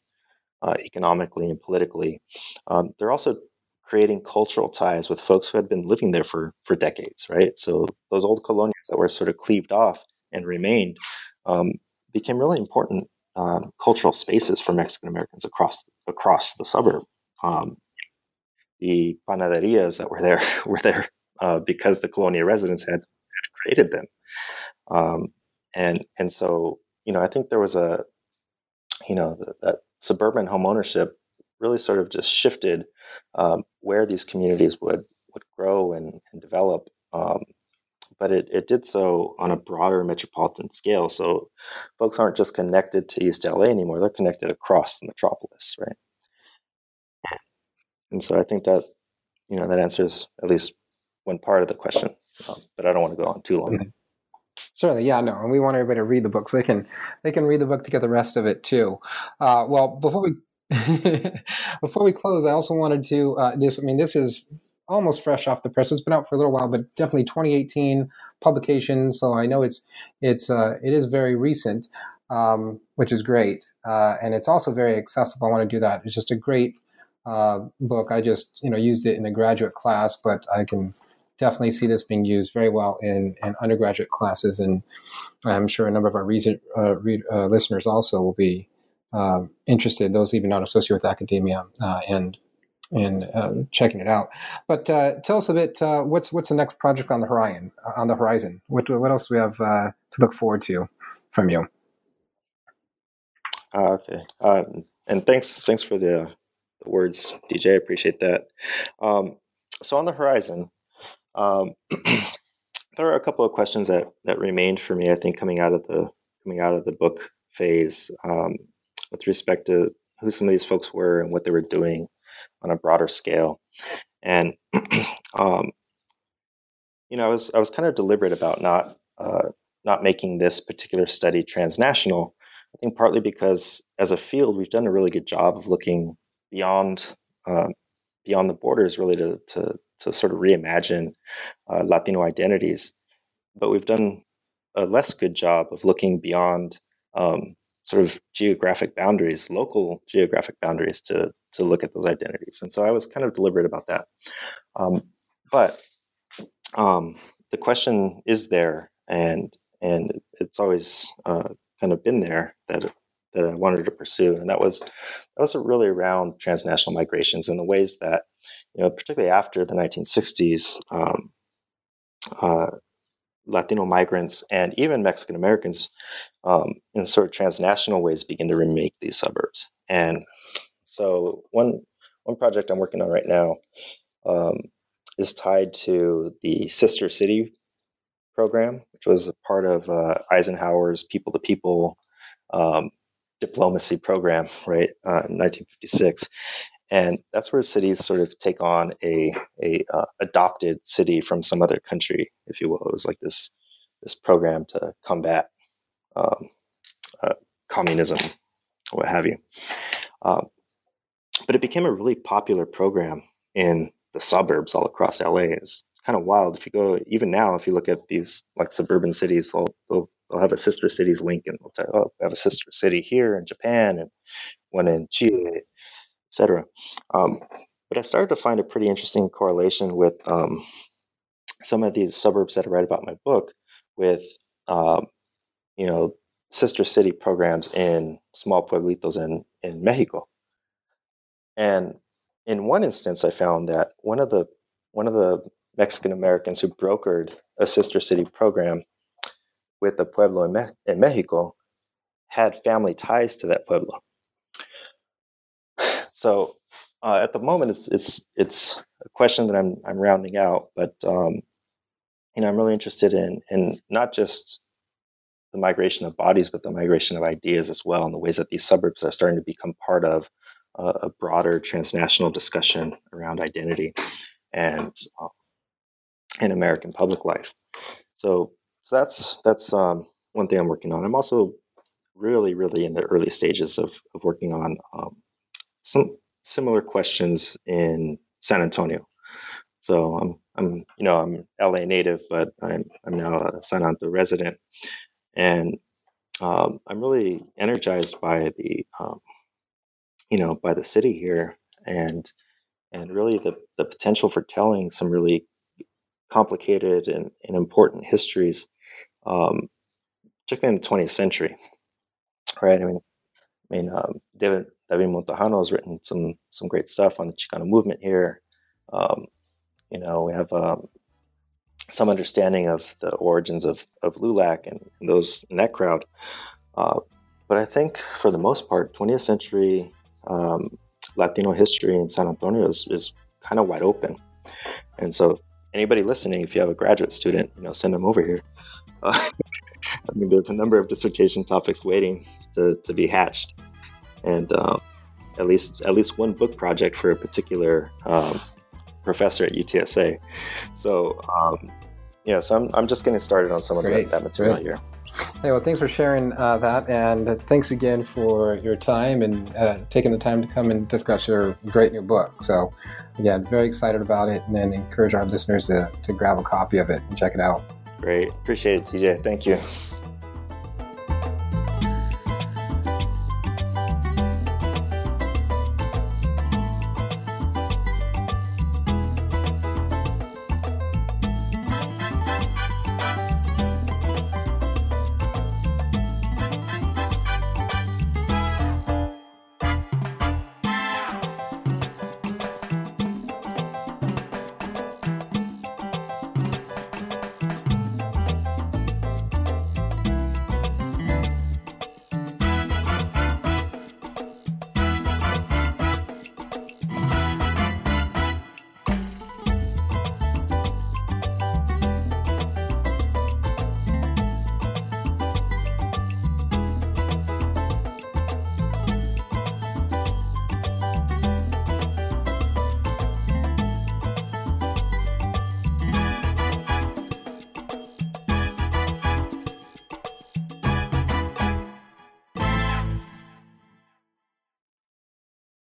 uh, economically and politically, um, they're also creating cultural ties with folks who had been living there for for decades, right? So those old colonias that were sort of cleaved off and remained um, became really important um, cultural spaces for Mexican Americans across across the suburb. Um, the panaderias that were there were there uh, because the colonial residents had, had created them. Um, and and so you know I think there was a you know that suburban homeownership really sort of just shifted um, where these communities would would grow and, and develop. Um, but it, it did so on a broader metropolitan scale. So folks aren't just connected to East LA anymore; they're connected across the metropolis, right? And so I think that you know that answers at least one part of the question, um, but I don't want to go on too long. Certainly, yeah, no, and we want everybody to read the book so they can they can read the book to get the rest of it too. Uh, well, before we before we close, I also wanted to uh, this. I mean, this is almost fresh off the press. It's been out for a little while, but definitely 2018 publication. So I know it's it's uh, it is very recent, um, which is great, uh, and it's also very accessible. I want to do that. It's just a great uh, book. I just you know used it in a graduate class, but I can definitely see this being used very well in, in undergraduate classes, and I'm sure a number of our reason, uh, read, uh, listeners also will be uh, interested. Those even not associated with academia uh, and and uh, checking it out. But uh, tell us a bit. what's what's the next project on the horizon? On the horizon, what what else do we have to look forward to from you? okay, and thanks thanks for the the words, DJ. I appreciate that. Um, so on the horizon, um, there are a couple of questions that that remained for me. I think coming out of the coming out of the book phase, um, with respect to who some of these folks were and what they were doing on a broader scale, and um, you know, I was I was kind of deliberate about not uh, not making this particular study transnational. I think partly because as a field, we've done a really good job of looking beyond uh, beyond the borders, really to to, to sort of reimagine uh, Latino identities. But we've done a less good job of looking beyond um, sort of geographic boundaries, local geographic boundaries, to to look at those identities. And so I was kind of deliberate about that. Um, but um, the question is there, and and it's always uh, kind of been there that that I wanted to pursue, and that was that was really around transnational migrations and the ways that you know, particularly after the 1960s, um, uh, Latino migrants and even Mexican Americans, um, in sort of transnational ways, begin to remake these suburbs. And so one one project I'm working on right now um, is tied to the Sister City program, which was a part of uh, Eisenhower's People to People um, diplomacy program, right, uh, in 1956. And that's where cities sort of take on a, a uh, adopted city from some other country, if you will. It was like this this program to combat um, uh, communism, what have you. Um, but it became a really popular program in the suburbs all across LA. It's kind of wild. If you go, even now, if you look at these like suburban cities, they'll, they'll they'll have a sister cities link and they'll tell oh, we have a sister city here in Japan and one in Chile, etc. Um, but I started to find a pretty interesting correlation with um, some of these suburbs that I write about in my book with um, you know, sister city programs in small pueblitos in, in Mexico. And in one instance, I found that one of the one of the Mexican Americans who brokered a sister city program with the pueblo in, Me- in Mexico had family ties to that pueblo. So uh, at the moment, it's it's it's a question that I'm I'm rounding out, but um, you know I'm really interested in in not just the migration of bodies, but the migration of ideas as well, and the ways that these suburbs are starting to become part of uh, a broader transnational discussion around identity and uh, in American public life. So, so that's that's um, one thing I'm working on. I'm also really, really in the early stages of of working on um, some similar questions in San Antonio. So I'm I'm you know I'm LA native, but I'm I'm now a San Antonio resident, and um, I'm really energized by the um, you know by the city here and and really the the potential for telling some really complicated and, and important histories, um, particularly in the 20th century. Right? I mean, I mean, um, David David Montejano has written some some great stuff on the Chicano movement here. Um, you know, we have um, some understanding of the origins of, of LULAC and, and those in that crowd. Uh, but I think for the most part, 20th century um, Latino history in San Antonio is, is kind of wide open. And so, anybody listening, if you have a graduate student, you know, send them over here. Uh, I mean, there's a number of dissertation topics waiting to, to be hatched, and uh, at least at least one book project for a particular um, professor at UTSA. So, um, yeah, so I'm, I'm just getting started on some of that, that, material Great. here. Hey, well, thanks for sharing uh, that, and thanks again for your time and uh, taking the time to come and discuss your great new book. So, again, very excited about it, and then encourage our listeners to, to grab a copy of it and check it out. Great. Appreciate it, TJ. Thank you.